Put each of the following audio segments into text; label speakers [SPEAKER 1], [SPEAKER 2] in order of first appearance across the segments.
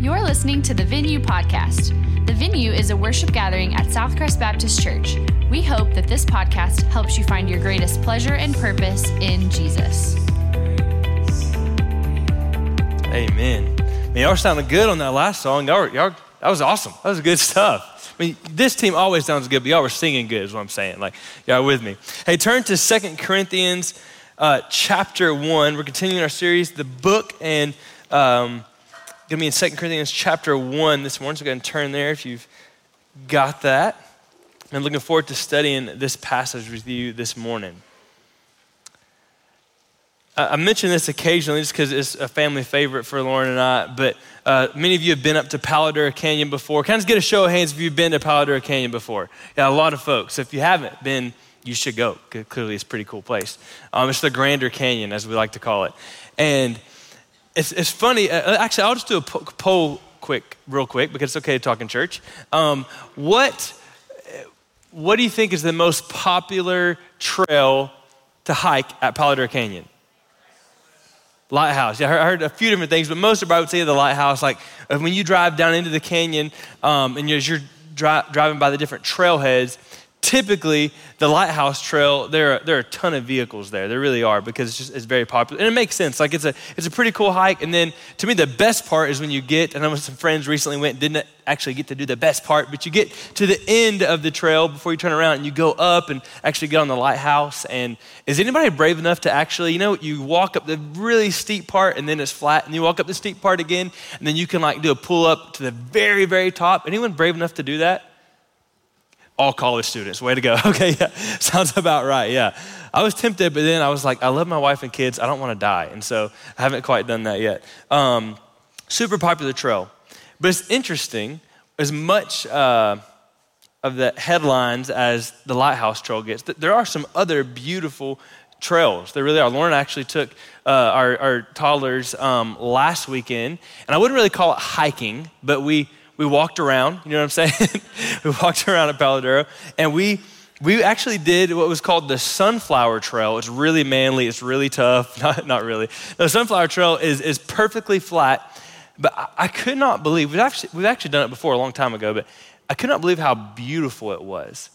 [SPEAKER 1] You're listening to the Venue Podcast. The Venue is a worship gathering at Southcrest Baptist Church. We hope that this podcast helps you find your greatest pleasure and purpose in Jesus.
[SPEAKER 2] Amen. Man, y'all sounding good on that last song. Y'all, y'all, that was awesome. That was good stuff. I mean, this team always sounds good, but y'all were singing good, is what I'm saying. Like, y'all with me. Hey, turn to Second Corinthians uh, chapter 1. We're continuing our series, the book, and um, going to be in Second Corinthians chapter 1 this morning. So go ahead and turn there if you've got that. I'm looking forward to studying this passage with you this morning. I mention this occasionally just because it's a family favorite for Lauren and I, but uh, many of you have been up to Palo Duro Canyon before. Can I just get a show of hands if you've been to Palo Duro Canyon before? Yeah, a lot of folks. If you haven't been, you should go. Clearly, it's a pretty cool place. Um, it's the Grander Canyon, as we like to call it. And it's, it's funny. Uh, actually, I'll just do a poll quick, real quick, because it's okay to talk in church. Um, what, what do you think is the most popular trail to hike at Palo Duro Canyon? Lighthouse. Yeah, I heard a few different things, but most of I would say the lighthouse. Like uh, when you drive down into the canyon um, and as you're dri- driving by the different trailheads, typically the lighthouse trail there are, there are a ton of vehicles there. There really are because it's just it's very popular. And it makes sense. Like it's a it's a pretty cool hike. And then to me the best part is when you get and i know some friends recently went didn't actually get to do the best part but you get to the end of the trail before you turn around and you go up and actually get on the lighthouse. And is anybody brave enough to actually you know you walk up the really steep part and then it's flat and you walk up the steep part again and then you can like do a pull up to the very very top? Anyone brave enough to do that all college students. Way to go. Okay, yeah, sounds about right. Yeah. I was tempted, but then I was like, I love my wife and kids. I don't want to die. And so I haven't quite done that yet. Um, super popular trail. But it's interesting, as much uh, of the headlines as the Lighthouse Trail gets, there are some other beautiful trails. There really are. Lauren actually took uh, our, our, toddlers um, last weekend, and I wouldn't really call it hiking, but we we walked around, you know what I'm saying? we walked around at Palo Duro, and we we actually did what was called the Sunflower Trail. It's really manly, it's really tough. Not, not really. The Sunflower Trail is, is perfectly flat, but I, I could not believe, we've actually, we've actually done it before a long time ago, but I could not believe how beautiful it was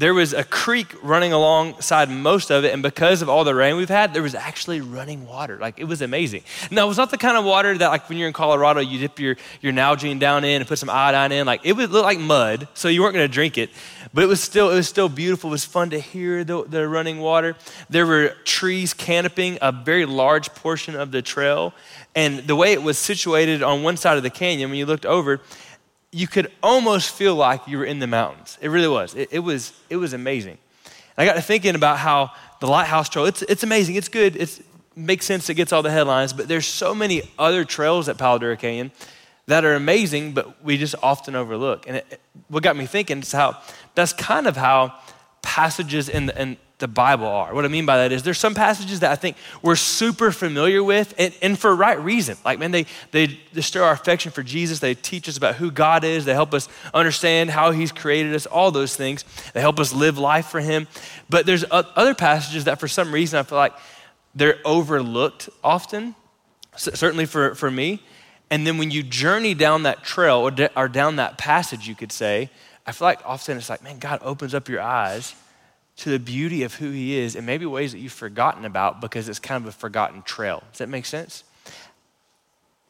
[SPEAKER 2] there was a creek running alongside most of it, and because of all the rain we've had, there was actually running water. Like it was amazing. Now it was not the kind of water that, like when you're in Colorado, you dip your your Nalgene down in and put some iodine in. Like it would look like mud, so you weren't going to drink it, but it was still it was still beautiful. It was fun to hear the, the running water. There were trees canopying a very large portion of the trail, and the way it was situated on one side of the canyon, when you looked over, you could almost feel like you were in the mountains. It really was. It, it was, it was amazing. And I got to thinking about how the Lighthouse Trail, it's, it's amazing, it's good, it makes sense, it gets all the headlines, but there's so many other trails at Palo Duro Canyon that are amazing, but we just often overlook. And it, what got me thinking is how that's kind of how passages in the, in the Bible are. What I mean by that is there's some passages that I think we're super familiar with and, and for right reason. Like, man, they, they, stir our affection for Jesus. They teach us about who God is. They help us understand how He's created us, all those things. They help us live life for Him. But there's other passages that for some reason I feel like they're overlooked often, certainly for, for me. And then when you journey down that trail or, or down that passage, you could say, I feel like often it's like, man, God opens up your eyes to the beauty of who he is and maybe ways that you've forgotten about because it's kind of a forgotten trail. Does that make sense?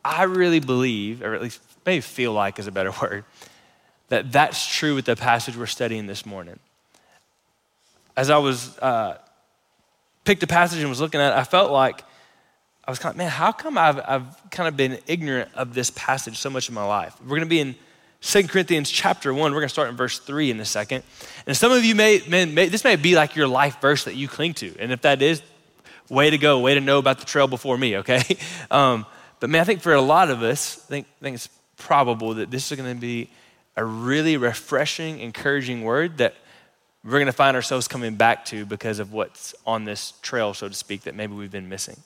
[SPEAKER 2] I really believe, or at least maybe feel like is a better word, that that's true with the passage we're studying this morning. As I was uh, picked a passage and was looking at it, I felt like I was kind of, man, how come I've, I've kind of been ignorant of this passage so much in my life? We're going to be in 2 Corinthians chapter 1, we're going to start in verse 3 in a second. And some of you may, may, may, this may be like your life verse that you cling to. And if that is, way to go, way to know about the trail before me, okay? Um, but man, I think for a lot of us, I think, I think it's probable that this is going to be a really refreshing, encouraging word that we're going to find ourselves coming back to because of what's on this trail, so to speak, that maybe we've been missing.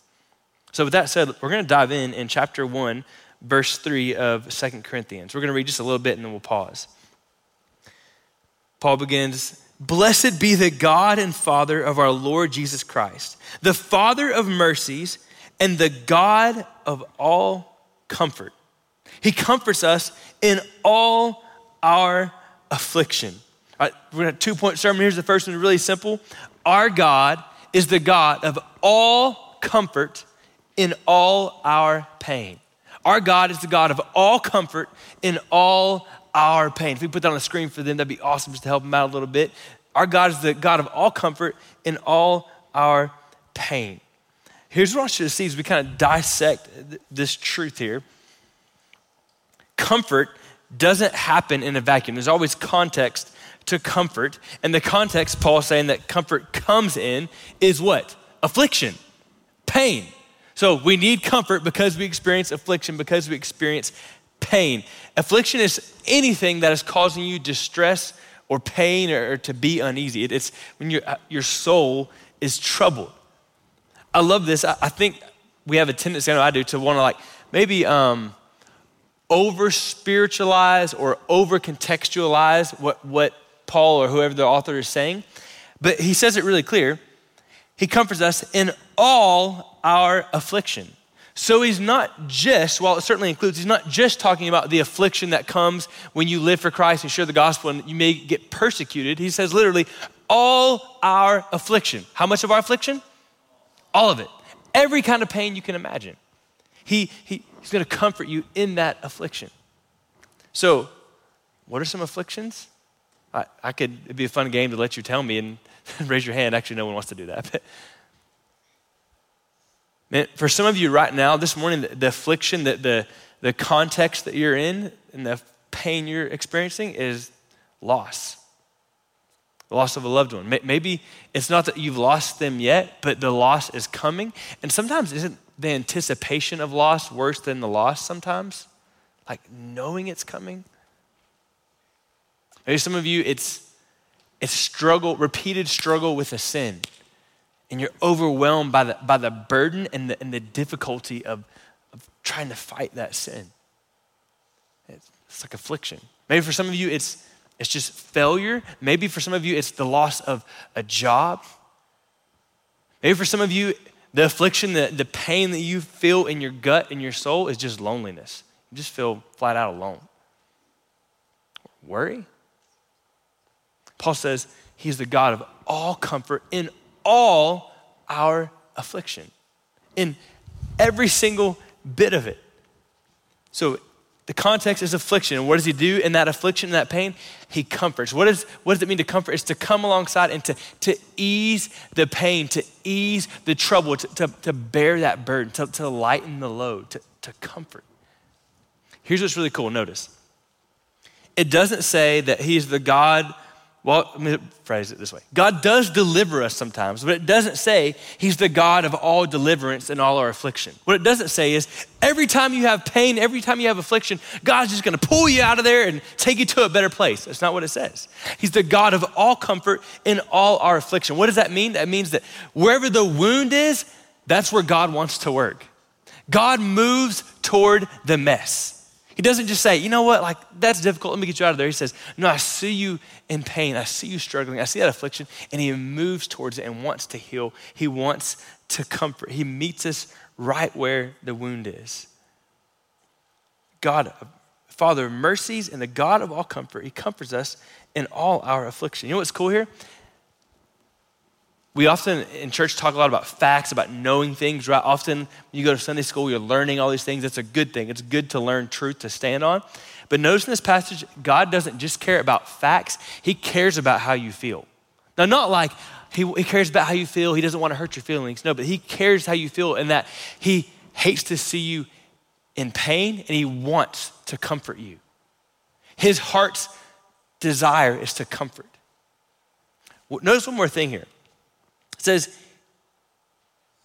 [SPEAKER 2] So, with that said, we're going to dive in in chapter 1, verse 3 of Second Corinthians. We're going to read just a little bit and then we'll pause. Paul begins Blessed be the God and Father of our Lord Jesus Christ, the Father of mercies and the God of all comfort, He comforts us in all our affliction. All right, we're going to two point sermon. Here's the first one, really simple. Our God is the God of all comfort in all our pain. Our God is the God of all comfort in all our pain. If we put that on the screen for them, that'd be awesome just to help them out a little bit. Our God is the God of all comfort in all our pain. Here's what I want you to see as we kind of dissect this truth here. Comfort doesn't happen in a vacuum. There's always context to comfort. And the context Paul's saying that comfort comes in is what? Affliction, pain. So we need comfort because we experience affliction, because we experience pain. Affliction is anything that is causing you distress or pain or, or to be uneasy. It, it's when your, your soul is troubled. I love this. I, I, think we have a tendency, I know I do, to want to like maybe um, over spiritualize or over contextualize what, what Paul or whoever the author is saying. But he says it really clear. He comforts us in all our affliction. So he's not just, while it certainly includes, he's not just talking about the affliction that comes when you live for Christ and share the gospel and you may get persecuted. He says literally, all our affliction. How much of our affliction? All of it. Every kind of pain you can imagine. He, he, he's going to comfort you in that affliction. So, what are some afflictions? I, I could, it'd be a fun game to let you tell me and raise your hand. Actually, no one wants to do that. Man, for some of you right now, this morning, the, the affliction, the, the, the context that you're in, and the pain you're experiencing is loss. The loss of a loved one. Maybe it's not that you've lost them yet, but the loss is coming. And sometimes isn't the anticipation of loss worse than the loss sometimes? Like knowing it's coming? Maybe some of you, it's, it's struggle, repeated struggle with a sin and you're overwhelmed by the, by the burden and the, and the difficulty of, of trying to fight that sin. It's, it's like affliction. Maybe for some of you, it's, it's just failure. Maybe for some of you, it's the loss of a job. Maybe for some of you, the affliction, the, the pain that you feel in your gut and your soul is just loneliness. You just feel flat out alone. Worry. Paul says he's the God of all comfort in all our affliction, in every single bit of it. So the context is affliction. And what does he do in that affliction, in that pain? He comforts. What, is, what does it mean to comfort? It's to come alongside and to, to ease the pain, to ease the trouble, to, to, to bear that burden, to, to lighten the load, to, to comfort. Here's what's really cool notice it doesn't say that he's the God well, let me phrase it this way God does deliver us sometimes, but it doesn't say He's the God of all deliverance and all our affliction. What it doesn't say is every time you have pain, every time you have affliction, God's just gonna pull you out of there and take you to a better place. That's not what it says. He's the God of all comfort in all our affliction. What does that mean? That means that wherever the wound is, that's where God wants to work. God moves toward the mess. He doesn't just say, you know what, like that's difficult, let me get you out of there. He says, no, I see you in pain. I see you struggling. I see that affliction. And he moves towards it and wants to heal. He wants to comfort. He meets us right where the wound is. God, Father of mercies and the God of all comfort, he comforts us in all our affliction. You know what's cool here? We often in church talk a lot about facts, about knowing things, right? Often when you go to Sunday school, you're learning all these things. It's a good thing. It's good to learn truth to stand on. But notice in this passage, God doesn't just care about facts, He cares about how you feel. Now, not like he, he cares about how you feel, He doesn't want to hurt your feelings. No, but He cares how you feel and that He hates to see you in pain and He wants to comfort you. His heart's desire is to comfort. Notice one more thing here says,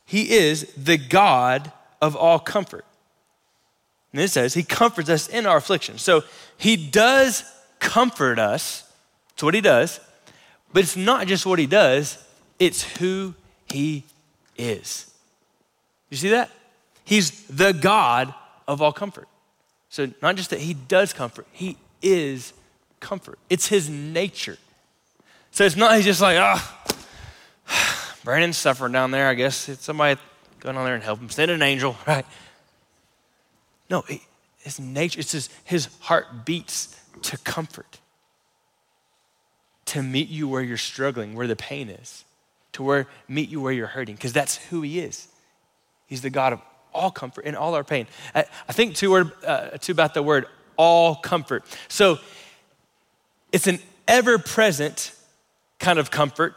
[SPEAKER 2] He is the God of all comfort. And it says, He comforts us in our affliction. So He does comfort us. That's what He does. But it's not just what He does, it's who He is. You see that? He's the God of all comfort. So, not just that He does comfort, He is comfort. It's His nature. So, it's not He's just like, ah, oh, Brandon's suffering down there. I guess it's somebody going on there and help him. Send an angel, right? No, his nature, it's his, his heart beats to comfort, to meet you where you're struggling, where the pain is, to where meet you where you're hurting, because that's who he is. He's the God of all comfort and all our pain. I, I think too, word, uh, too about the word all comfort. So it's an ever present kind of comfort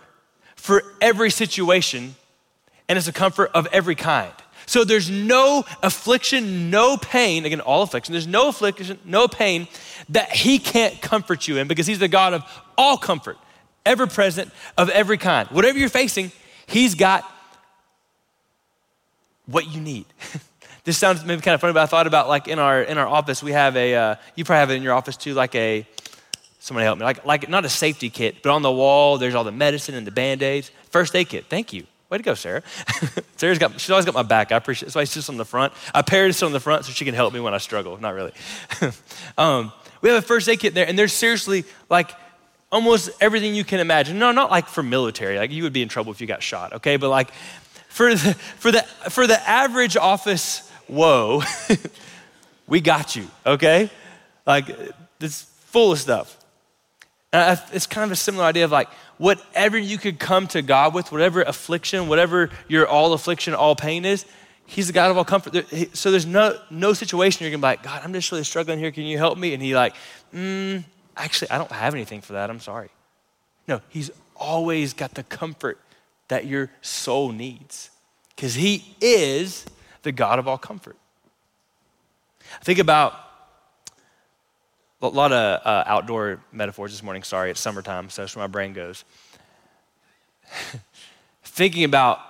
[SPEAKER 2] for every situation, and it's a comfort of every kind. So there's no affliction, no pain, again, all affliction, there's no affliction, no pain that he can't comfort you in because he's the God of all comfort, ever present, of every kind. Whatever you're facing, he's got what you need. this sounds maybe kind of funny, but I thought about like in our in our office, we have a uh, you probably have it in your office too, like a somebody help me, like like not a safety kit, but on the wall there's all the medicine and the band aids, first aid kit. Thank you. Way to go, Sarah. Sarah's got, she's always got my back. I appreciate it. That's why she on the front. I paired sit on the front so she can help me when I struggle. Not really. um, we have a first aid kit there, and there's seriously like almost everything you can imagine. No, not like for military. Like you would be in trouble if you got shot, okay? But like for the, for the, for the average office whoa, we got you, okay? Like it's full of stuff. And it's kind of a similar idea of like, whatever you could come to God with, whatever affliction, whatever your all affliction, all pain is, He's the God of all comfort. So there's no, no situation you're gonna be like, God, I'm just really struggling here. Can you help me? And He like, mm, actually, I don't have anything for that. I'm sorry. No, He's always got the comfort that your soul needs because He is the God of all comfort. Think about a lot of uh, outdoor metaphors this morning. Sorry, it's summertime, so that's where my brain goes. Thinking about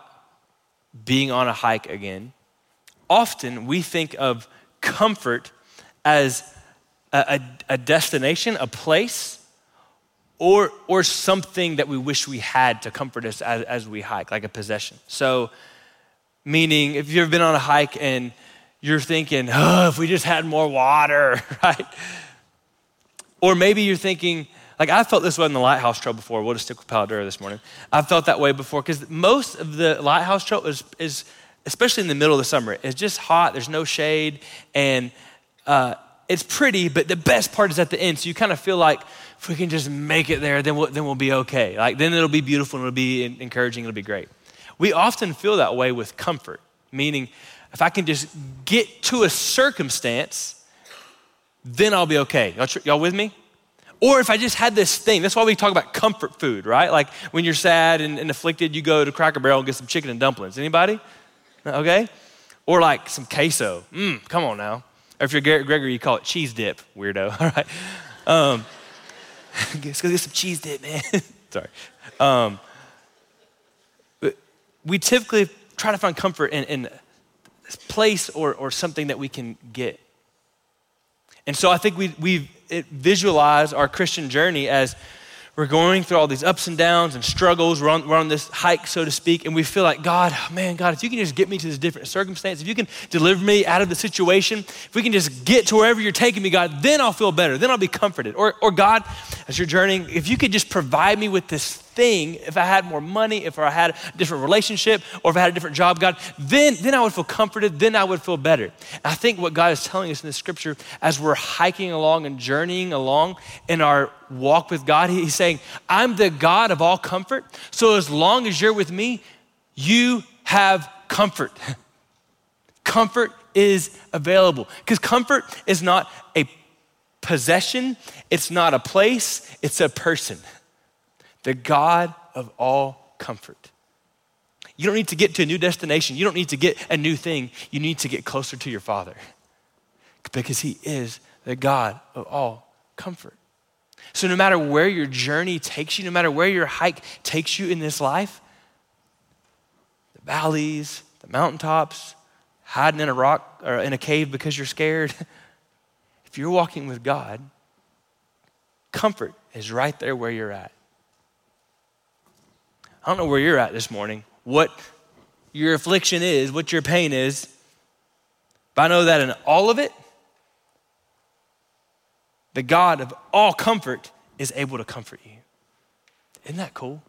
[SPEAKER 2] being on a hike again, often we think of comfort as a, a, a destination, a place, or, or something that we wish we had to comfort us as, as we hike, like a possession. So, meaning if you've ever been on a hike and you're thinking, oh, if we just had more water, right? Or maybe you're thinking, like I felt this way in the Lighthouse Trail before. We'll just stick with Palo Duro this morning. I've felt that way before because most of the Lighthouse Trail is, is, especially in the middle of the summer, it's just hot. There's no shade, and uh, it's pretty. But the best part is at the end. So you kind of feel like if we can just make it there, then we'll, then we'll be okay. Like then it'll be beautiful and it'll be encouraging. It'll be great. We often feel that way with comfort, meaning if I can just get to a circumstance then I'll be okay. Y'all, y'all with me? Or if I just had this thing, that's why we talk about comfort food, right? Like when you're sad and, and afflicted, you go to Cracker Barrel and get some chicken and dumplings. Anybody? Okay? Or like some queso. Mmm, come on now. Or if you're Garrett Gregory, you call it cheese dip, weirdo. All right. Um, let's go get some cheese dip, man. Sorry. Um, we typically try to find comfort in, in place or, or something that we can get. And so I think we, we visualize our Christian journey as we're going through all these ups and downs and struggles. We're on, we're on this hike, so to speak, and we feel like, God, man, God, if you can just get me to this different circumstance, if you can deliver me out of the situation, if we can just get to wherever you're taking me, God, then I'll feel better. Then I'll be comforted. Or, or God, as you're journeying, if you could just provide me with this thing, if I had more money, if I had a different relationship, or if I had a different job, God, then, then I would feel comforted, then I would feel better. And I think what God is telling us in the scripture as we're hiking along and journeying along in our walk with God, He's saying, I'm the God of all comfort. So as long as you're with me, you have comfort. comfort is available because comfort is not a possession, it's not a place, it's a person the God of all comfort. You don't need to get to a new destination. You don't need to get a new thing. You need to get closer to your Father because He is the God of all comfort. So, no matter where your journey takes you, no matter where your hike takes you in this life, the valleys, the mountaintops, hiding in a rock or in a cave because you're scared, if you're walking with God, comfort is right there where you're at. I don't know where you're at this morning, what your affliction is, what your pain is, but I know that in all of it, the God of all comfort is able to comfort you. Isn't that cool?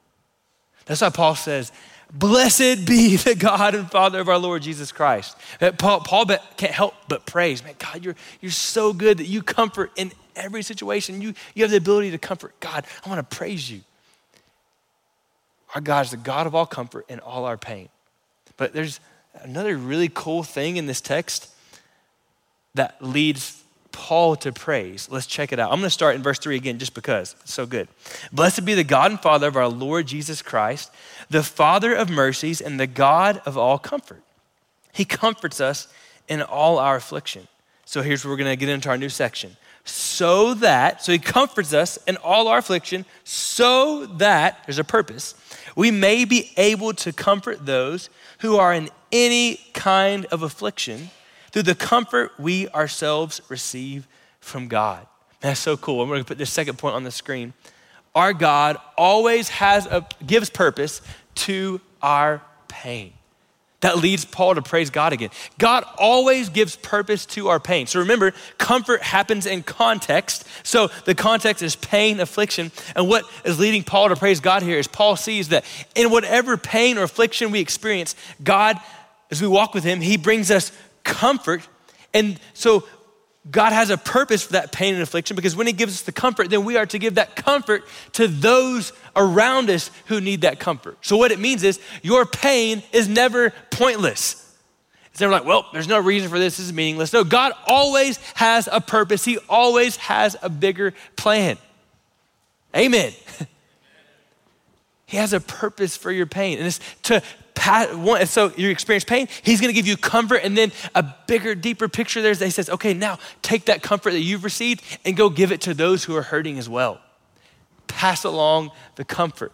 [SPEAKER 2] That's why Paul says, Blessed be the God and Father of our Lord Jesus Christ. Paul, Paul can't help but praise. Man, God, you're, you're so good that you comfort in every situation. You, you have the ability to comfort. God, I want to praise you. Our God is the God of all comfort and all our pain. But there's another really cool thing in this text that leads Paul to praise. Let's check it out. I'm going to start in verse 3 again just because it's so good. Blessed be the God and Father of our Lord Jesus Christ, the Father of mercies and the God of all comfort. He comforts us in all our affliction. So here's where we're going to get into our new section. So that, so he comforts us in all our affliction, so that, there's a purpose, we may be able to comfort those who are in any kind of affliction through the comfort we ourselves receive from God. That's so cool. I'm going to put this second point on the screen. Our God always has a gives purpose to our pain. That leads Paul to praise God again. God always gives purpose to our pain. So remember, comfort happens in context. So the context is pain, affliction. And what is leading Paul to praise God here is Paul sees that in whatever pain or affliction we experience, God, as we walk with Him, He brings us comfort. And so God has a purpose for that pain and affliction because when He gives us the comfort, then we are to give that comfort to those around us who need that comfort. So, what it means is your pain is never pointless. It's never like, well, there's no reason for this, this is meaningless. No, God always has a purpose, He always has a bigger plan. Amen. He has a purpose for your pain, and it's to so you experience pain, he's to give you comfort and then a bigger, deeper picture there. He says, okay, now take that comfort that you've received and go give it to those who are hurting as well. Pass along the comfort.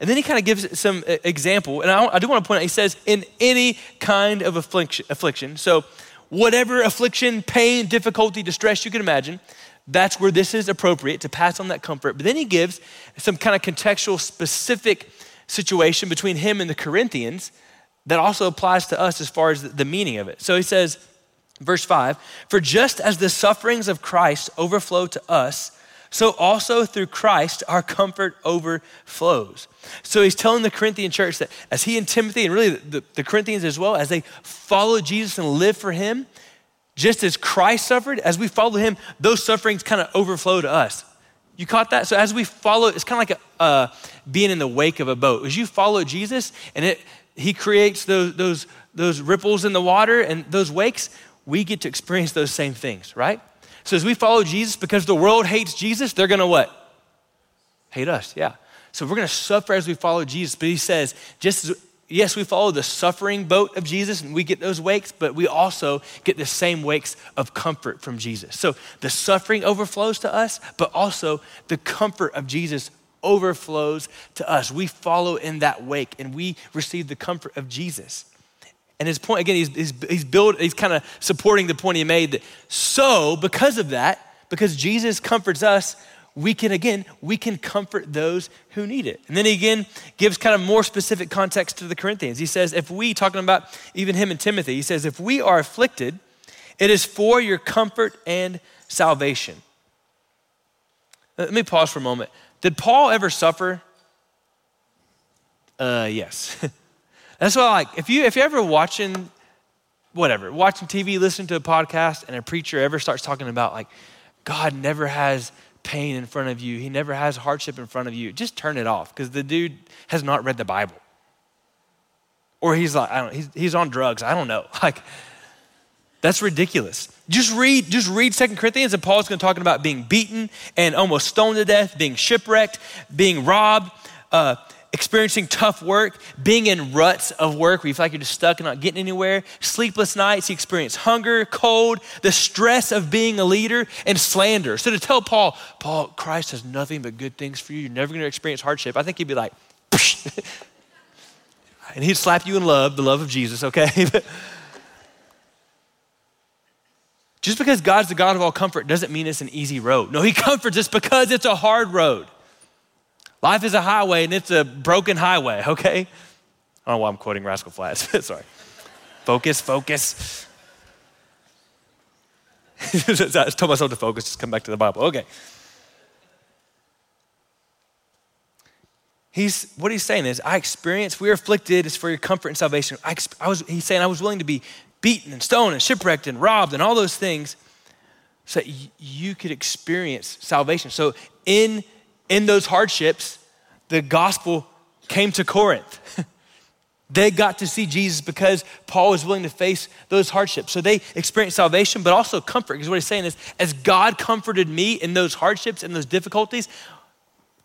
[SPEAKER 2] And then he kind of gives some example, and I, I do want to point out, he says, in any kind of affliction, affliction. So whatever affliction, pain, difficulty, distress you can imagine, that's where this is appropriate to pass on that comfort. But then he gives some kind of contextual, specific situation between him and the Corinthians that also applies to us as far as the meaning of it. So he says, verse 5 For just as the sufferings of Christ overflow to us, so also through Christ our comfort overflows. So he's telling the Corinthian church that as he and Timothy, and really the, the Corinthians as well, as they follow Jesus and live for him, just as Christ suffered, as we follow him, those sufferings kind of overflow to us. You caught that? So as we follow, it's kind of like a, uh, being in the wake of a boat. As you follow Jesus and it, he creates those, those, those ripples in the water and those wakes, we get to experience those same things, right? So as we follow Jesus, because the world hates Jesus, they're gonna what? Hate us, yeah. So we're gonna suffer as we follow Jesus. But he says, just as yes, we follow the suffering boat of Jesus and we get those wakes, but we also get the same wakes of comfort from Jesus. So the suffering overflows to us, but also the comfort of Jesus overflows to us. We follow in that wake and we receive the comfort of Jesus. And his point, again, he's, he's, he's, build, he's kind of supporting the point he made that so, because of that, because Jesus comforts us, we can, again, we can comfort those who need it. And then he again gives kind of more specific context to the Corinthians. He says, if we, talking about even him and Timothy, he says, if we are afflicted, it is for your comfort and salvation. Let me pause for a moment. Did Paul ever suffer? Uh, yes. That's why, like, if you if you're ever watching, whatever, watching TV, listening to a podcast, and a preacher ever starts talking about like, God never has pain in front of you, he never has hardship in front of you, just turn it off because the dude has not read the Bible. Or he's like, I don't, he's, he's on drugs. I don't know. Like, that's ridiculous. Just read, just read Second Corinthians, and Paul's going to talking about being beaten and almost stoned to death, being shipwrecked, being robbed, uh, experiencing tough work, being in ruts of work where you feel like you're just stuck and not getting anywhere, sleepless nights, he experienced hunger, cold, the stress of being a leader, and slander. So to tell Paul, Paul, Christ has nothing but good things for you, you're never gonna experience hardship, I think he'd be like, and he'd slap you in love, the love of Jesus, okay? Just because God's the God of all comfort doesn't mean it's an easy road. No, He comforts us because it's a hard road. Life is a highway and it's a broken highway, okay? I don't know why I'm quoting Rascal Flatts. Sorry. Focus, focus. I told myself to focus, just come back to the Bible. Okay. He's, what he's saying is, I experience, we are afflicted, it's for your comfort and salvation. I, I was, he's saying, I was willing to be beaten and stoned and shipwrecked and robbed and all those things so that you could experience salvation. So in, in those hardships, the gospel came to Corinth. they got to see Jesus because Paul was willing to face those hardships. So they experienced salvation, but also comfort. Because what he's saying is, as God comforted me in those hardships and those difficulties,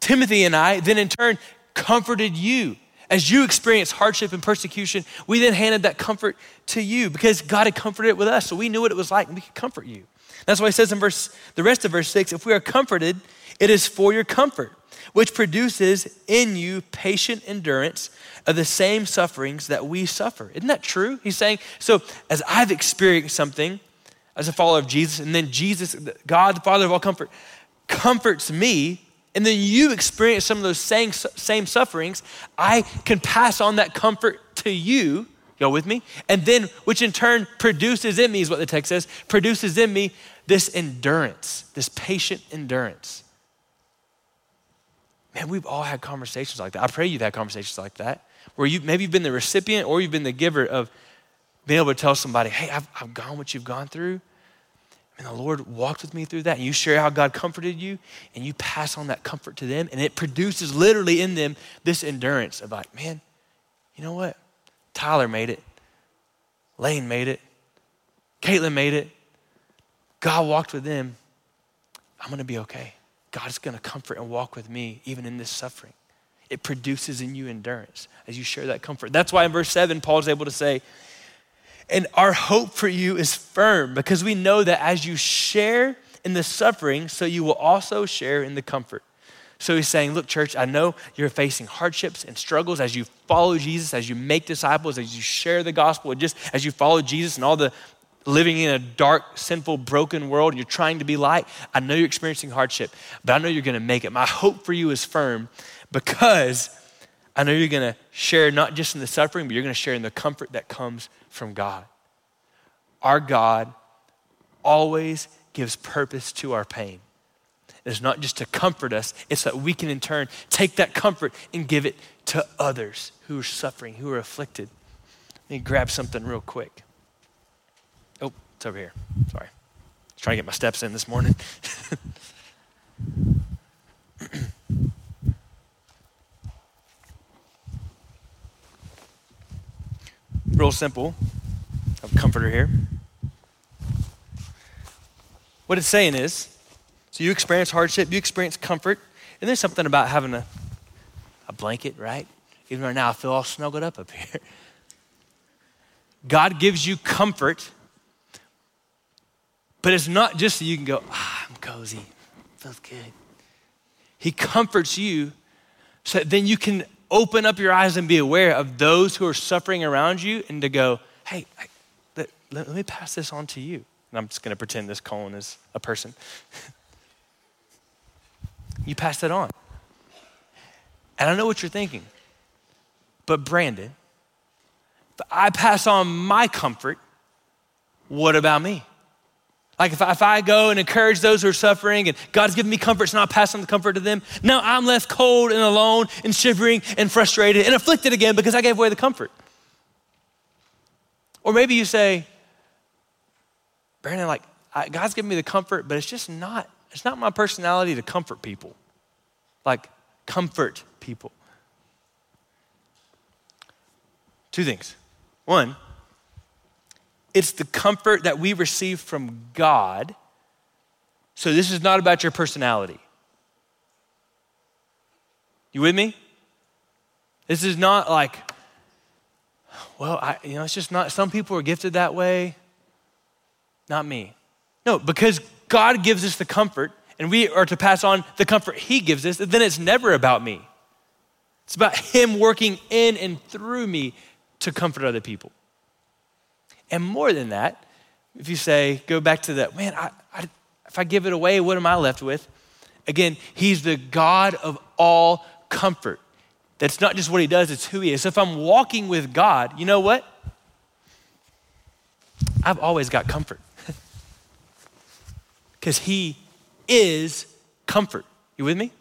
[SPEAKER 2] Timothy and I then in turn comforted you. As you experienced hardship and persecution, we then handed that comfort to you because God had comforted it with us. So we knew what it was like and we could comfort you. That's why he says in verse, the rest of verse six, if we are comforted, it is for your comfort, which produces in you patient endurance of the same sufferings that we suffer. Isn't that true? He's saying, so as I've experienced something as a follower of Jesus, and then Jesus, God, the Father of all comfort, comforts me and then you experience some of those same, same sufferings, I can pass on that comfort to you. Go with me? And then, which in turn produces in me, is what the text says, produces in me this endurance, this patient endurance. Man, we've all had conversations like that. I pray you've had conversations like that, where you maybe you've been the recipient or you've been the giver of being able to tell somebody, hey, I've, I've gone what you've gone through. And the Lord walked with me through that. And you share how God comforted you, and you pass on that comfort to them. And it produces literally in them this endurance of like, man, you know what? Tyler made it. Lane made it. Caitlin made it. God walked with them. I'm going to be okay. God's going to comfort and walk with me even in this suffering. It produces in you endurance as you share that comfort. That's why in verse 7, Paul's able to say, and our hope for you is firm because we know that as you share in the suffering, so you will also share in the comfort. So he's saying, Look, church, I know you're facing hardships and struggles as you follow Jesus, as you make disciples, as you share the gospel, just as you follow Jesus and all the living in a dark, sinful, broken world, and you're trying to be light. I know you're experiencing hardship, but I know you're going to make it. My hope for you is firm because I know you're going to share not just in the suffering, but you're going to share in the comfort that comes from God. Our God always gives purpose to our pain. It's not just to comfort us, it's that we can in turn take that comfort and give it to others who are suffering, who are afflicted. Let me grab something real quick. Oh, it's over here. Sorry. trying to get my steps in this morning. real simple. I have a comforter here. What it's saying is, so you experience hardship, you experience comfort, and there's something about having a, a blanket, right? Even right now, I feel all snuggled up up here. God gives you comfort, but it's not just so you can go, ah, I'm cozy, feels good. He comforts you so that then you can open up your eyes and be aware of those who are suffering around you and to go, hey, let, let, let me pass this on to you. And I'm just going to pretend this Colin is a person. you pass that on. And I know what you're thinking. But Brandon, if I pass on my comfort, what about me? Like if I, if I go and encourage those who are suffering and God's given me comfort, so now I pass on the comfort to them. Now I'm left cold and alone and shivering and frustrated and afflicted again because I gave away the comfort. Or maybe you say, Brandon, like I, God's given me the comfort, but it's just not, it's not my personality to comfort people. Like comfort people. Two things. One, it's the comfort that we receive from God. So this is not about your personality. You with me? This is not like, well, I, you know, it's just not, some people are gifted that way, not me. No, because God gives us the comfort and we are to pass on the comfort He gives us, then it's never about me. It's about Him working in and through me to comfort other people. And more than that, if you say, go back to that, man, I, I, if I give it away, what am I left with? Again, he's the God of all comfort. That's not just what he does, it's who he is. So if I'm walking with God, you know what? I've always got comfort. Because he is comfort. You with me?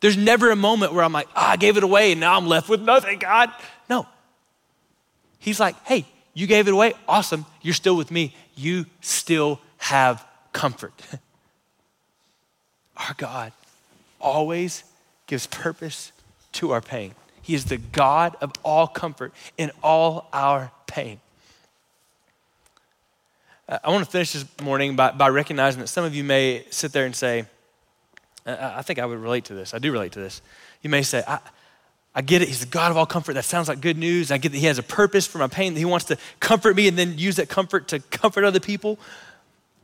[SPEAKER 2] There's never a moment where I'm like, oh, I gave it away and now I'm left with nothing, God. No. He's like, hey, you gave it away. Awesome. You're still with me. You still have comfort. Our God always gives purpose to our pain. He is the God of all comfort in all our pain. Uh, I want to finish this morning by, by recognizing that some of you may sit there and say, I think I would relate to this. I do relate to this. You may say, I, I get it. He's the God of all comfort. That sounds like good news. I get that He has a purpose for my pain, that He wants to comfort me and then use that comfort to comfort other people.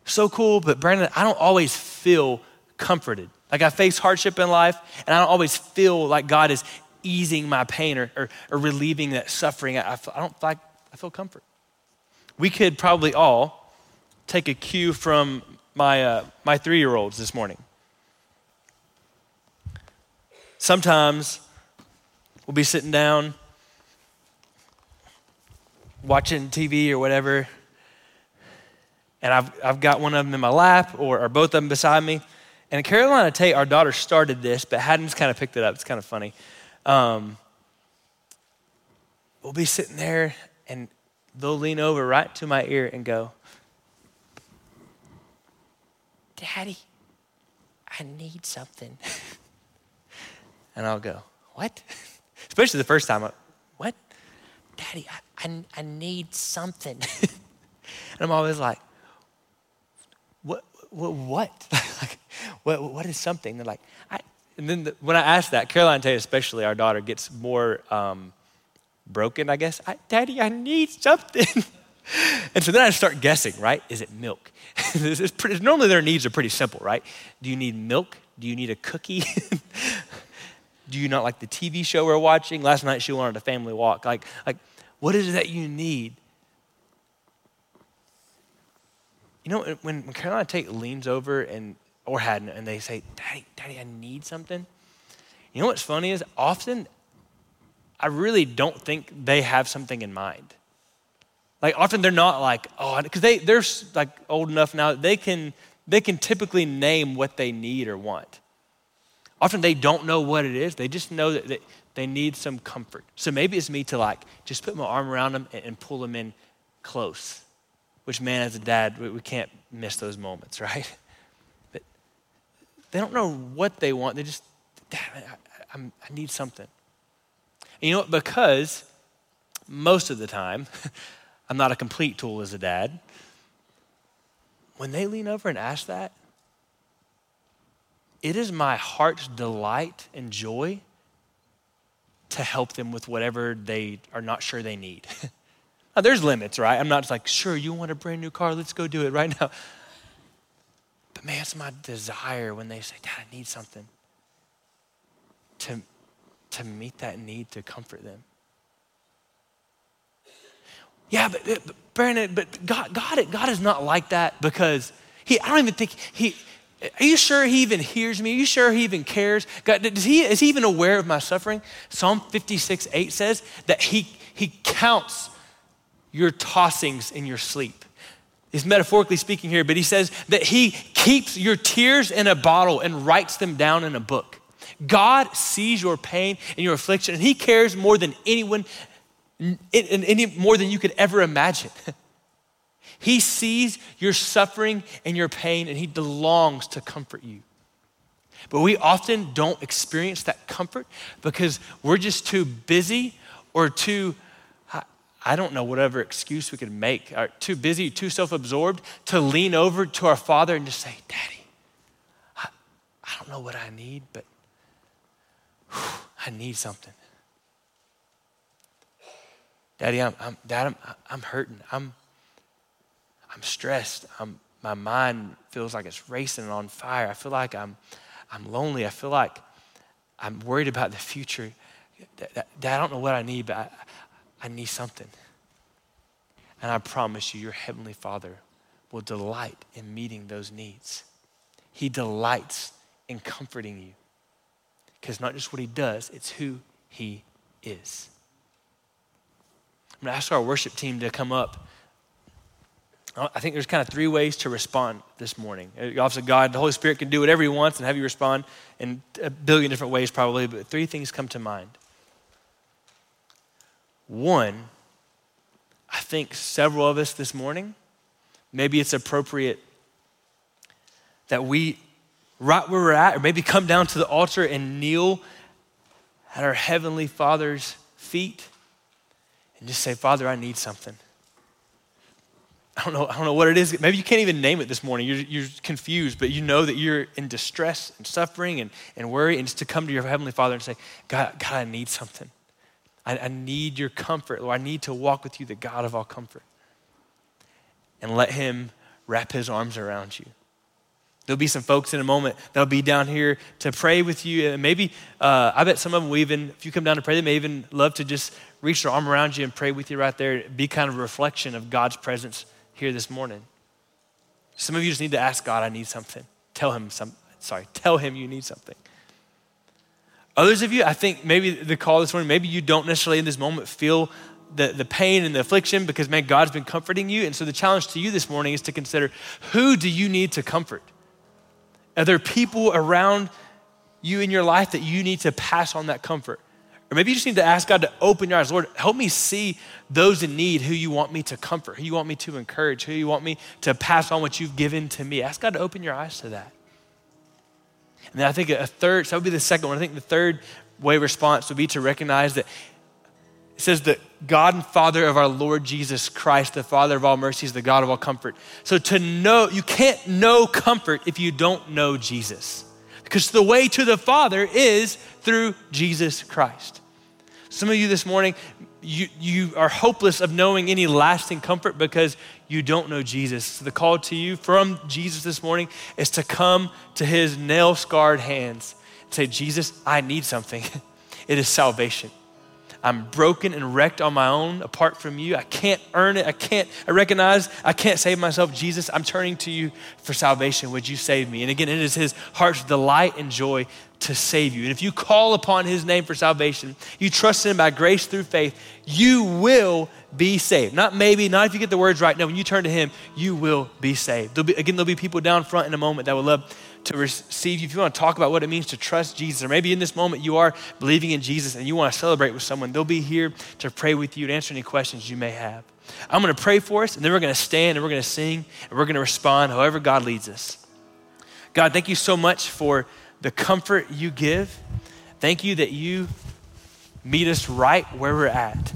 [SPEAKER 2] So cool. But Brandon, I don't always feel comforted. Like I face hardship in life, and I don't always feel like God is easing my pain or, or, or relieving that suffering. I, I don't feel like I feel comfort. We could probably all take a cue from my, uh, my three year olds this morning. Sometimes we'll be sitting down watching TV or whatever, and I've, I've got one of them in my lap or, or both of them beside me. And Carolina Tate, our daughter started this, but Haddon's kind of picked it up. It's kind of funny. Um, we'll be sitting there, and they'll lean over right to my ear and go, Daddy, I need something. and I'll go, What? Especially the first time, What? Daddy, I, I, I need something. and I'm always like, What? What? what? what, is something? They're like, I, and then the, when I ask that, Caroline Tate, especially our daughter, gets more um, broken, I guess. I, Daddy, I need something. and so then I start guessing, right? Is it milk? pretty, normally their needs are pretty simple, right? Do you need milk? Do you need a cookie? Do you not like the TV show we're watching? Last night she wanted a family walk. Like, like what is it that you need? You know, when, when Carolina Tate leans over and or Haddon, and they say, Daddy, Daddy, I need something. You know what's funny is often I really don't think they have something in mind. Like often they're not like, oh, because they, they're like old enough now, they can, they can typically name what they need or want. Often they don't know what it is. They just know that they need some comfort. So maybe it's me to like just put my arm around them and, pull them in close. Which man, as a dad, we, we can't miss those moments, right? But they don't know what they want. They just, Dad, I, I, I need something. And you know what? Because most of the time, I'm not a complete tool as a dad. When they lean over and ask that, it is my heart's delight and joy to help them with whatever they are not sure they need. now, there's limits, right? I'm not like, sure, you want a brand new car? Let's go do it right now. But man, it's my desire when they say, Dad, I need something, to, to meet that need to comfort them. Yeah, but, but Brandon, but God, God, God is not like that because he, I don't even think he, are you sure he even hears me? Are you sure he even cares? God, does he, is he even aware of my suffering? Psalm 56, 8 says that he, he counts your tossings in your sleep. He's metaphorically speaking here, but he says that he keeps your tears in a bottle and writes them down in a book. God sees your pain and your affliction, and he cares more than anyone, any more than you could ever imagine. He sees your suffering and your pain, and he longs to comfort you. But we often don't experience that comfort because we're just too busy or too I don't know, whatever excuse we could make, are too busy, too self absorbed to lean over to our Father and just say, Daddy, I, I don't know what I need, but whew, I need something. Daddy, I'm, I'm, Dad, I'm, I'm hurting. I'm, I'm stressed. I'm, my mind feels like it's racing and on fire. I feel like I'm, I'm lonely. I feel like I'm worried about the future. I don't know what I need, but I, I need something. And I promise you, your Heavenly Father will delight in meeting those needs. He delights in comforting you. Because not just what He does, it's who He is. I'm going to ask our worship team to come up. I think there's kind of three ways to respond this morning. Uh, obviously, God, the Holy Spirit can do whatever He wants and have you respond in a billion different ways, probably, but three things come to mind. One, I think several of us this morning, maybe it's appropriate that we, right where we're at, or maybe come down to the altar and kneel at our Heavenly Father's feet and just say, Father, I need something. I don't know, I don't know what it is. Maybe you can't even name it this morning. You're, you're confused, but you know that you're in distress and suffering and, and worry, and to come to your Heavenly Father and say, God, God I need something. I, I need your comfort. Lord, I need to walk with you, the God of all comfort. And let Him wrap His arms around you. There'll be some folks in a moment that'll be down here to pray with you. And maybe, uh, I bet some of them will even, if you come down to pray, they may even love to just reach their arm around you and pray with you right there. Be kind of a reflection of God's presence here this morning. Some of you just need to ask God, I need something. Tell him some, sorry, tell him you need something. Others of you, I think maybe the call this morning, maybe you don't necessarily in this moment feel the, the pain and the affliction because, man, God's been comforting you. And so the challenge to you this morning is to consider who do you need to comfort? Are there people around you in your life that you need to pass on that comfort? Or maybe you just need to ask God to open your eyes. Lord, help me see those in need who you want me to comfort, who you want me to encourage, who you want me to pass on what you've given to me. Ask God to open your eyes to that. And then I think a third, so that would be the second one. I think the third way response would be to recognize that it says that God and Father of our Lord Jesus Christ, the Father of all mercies, the God of all comfort. So to know, you can't know comfort if you don't know Jesus. Because the way to the Father is through Jesus Christ. Some of you this morning, you, you are hopeless of knowing any lasting comfort because you don't know Jesus. So the call to you from Jesus this morning is to come to his nail scarred hands and say, Jesus, I need something. it is salvation. I'm broken and wrecked on my own apart from you. I can't earn it. I can't, I recognize I can't save myself. Jesus, I'm turning to you for salvation. Would you save me? And again, it is his heart's delight and joy to save you. And if you call upon his name for salvation, you trust him by grace through faith, you will be saved. Not maybe, not if you get the words right. No, when you turn to him, you will be saved. There'll be, again, there'll be people down front in a moment that will love to receive you, if you want to talk about what it means to trust Jesus, or maybe in this moment you are believing in Jesus and you want to celebrate with someone, they'll be here to pray with you and answer any questions you may have. I'm going to pray for us, and then we're going to stand and we're going to sing and we're going to respond however God leads us. God, thank you so much for the comfort you give. Thank you that you meet us right where we're at.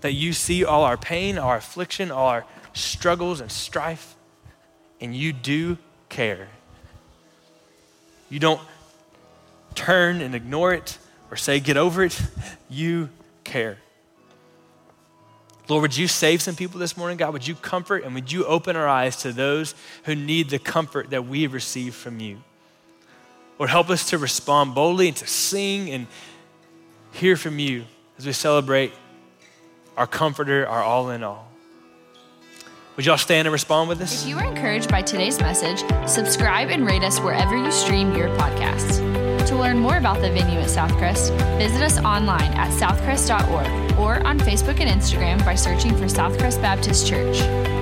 [SPEAKER 2] That you see all our pain, our affliction, all our struggles and strife, and you do care. You don't turn and ignore it or say, get over it. You care. Lord, would you save some people this morning, God? Would you comfort and would you open our eyes to those who need the comfort that we have received from you? Lord, help us to respond boldly and to sing and hear from you as we celebrate our comforter, our all in all. Would y'all stand and respond with us?
[SPEAKER 1] If you were encouraged by today's message, subscribe and rate us wherever you stream your podcasts. To learn more about the venue at Southcrest, visit us online at southcrest.org or on Facebook and Instagram by searching for Southcrest Baptist Church.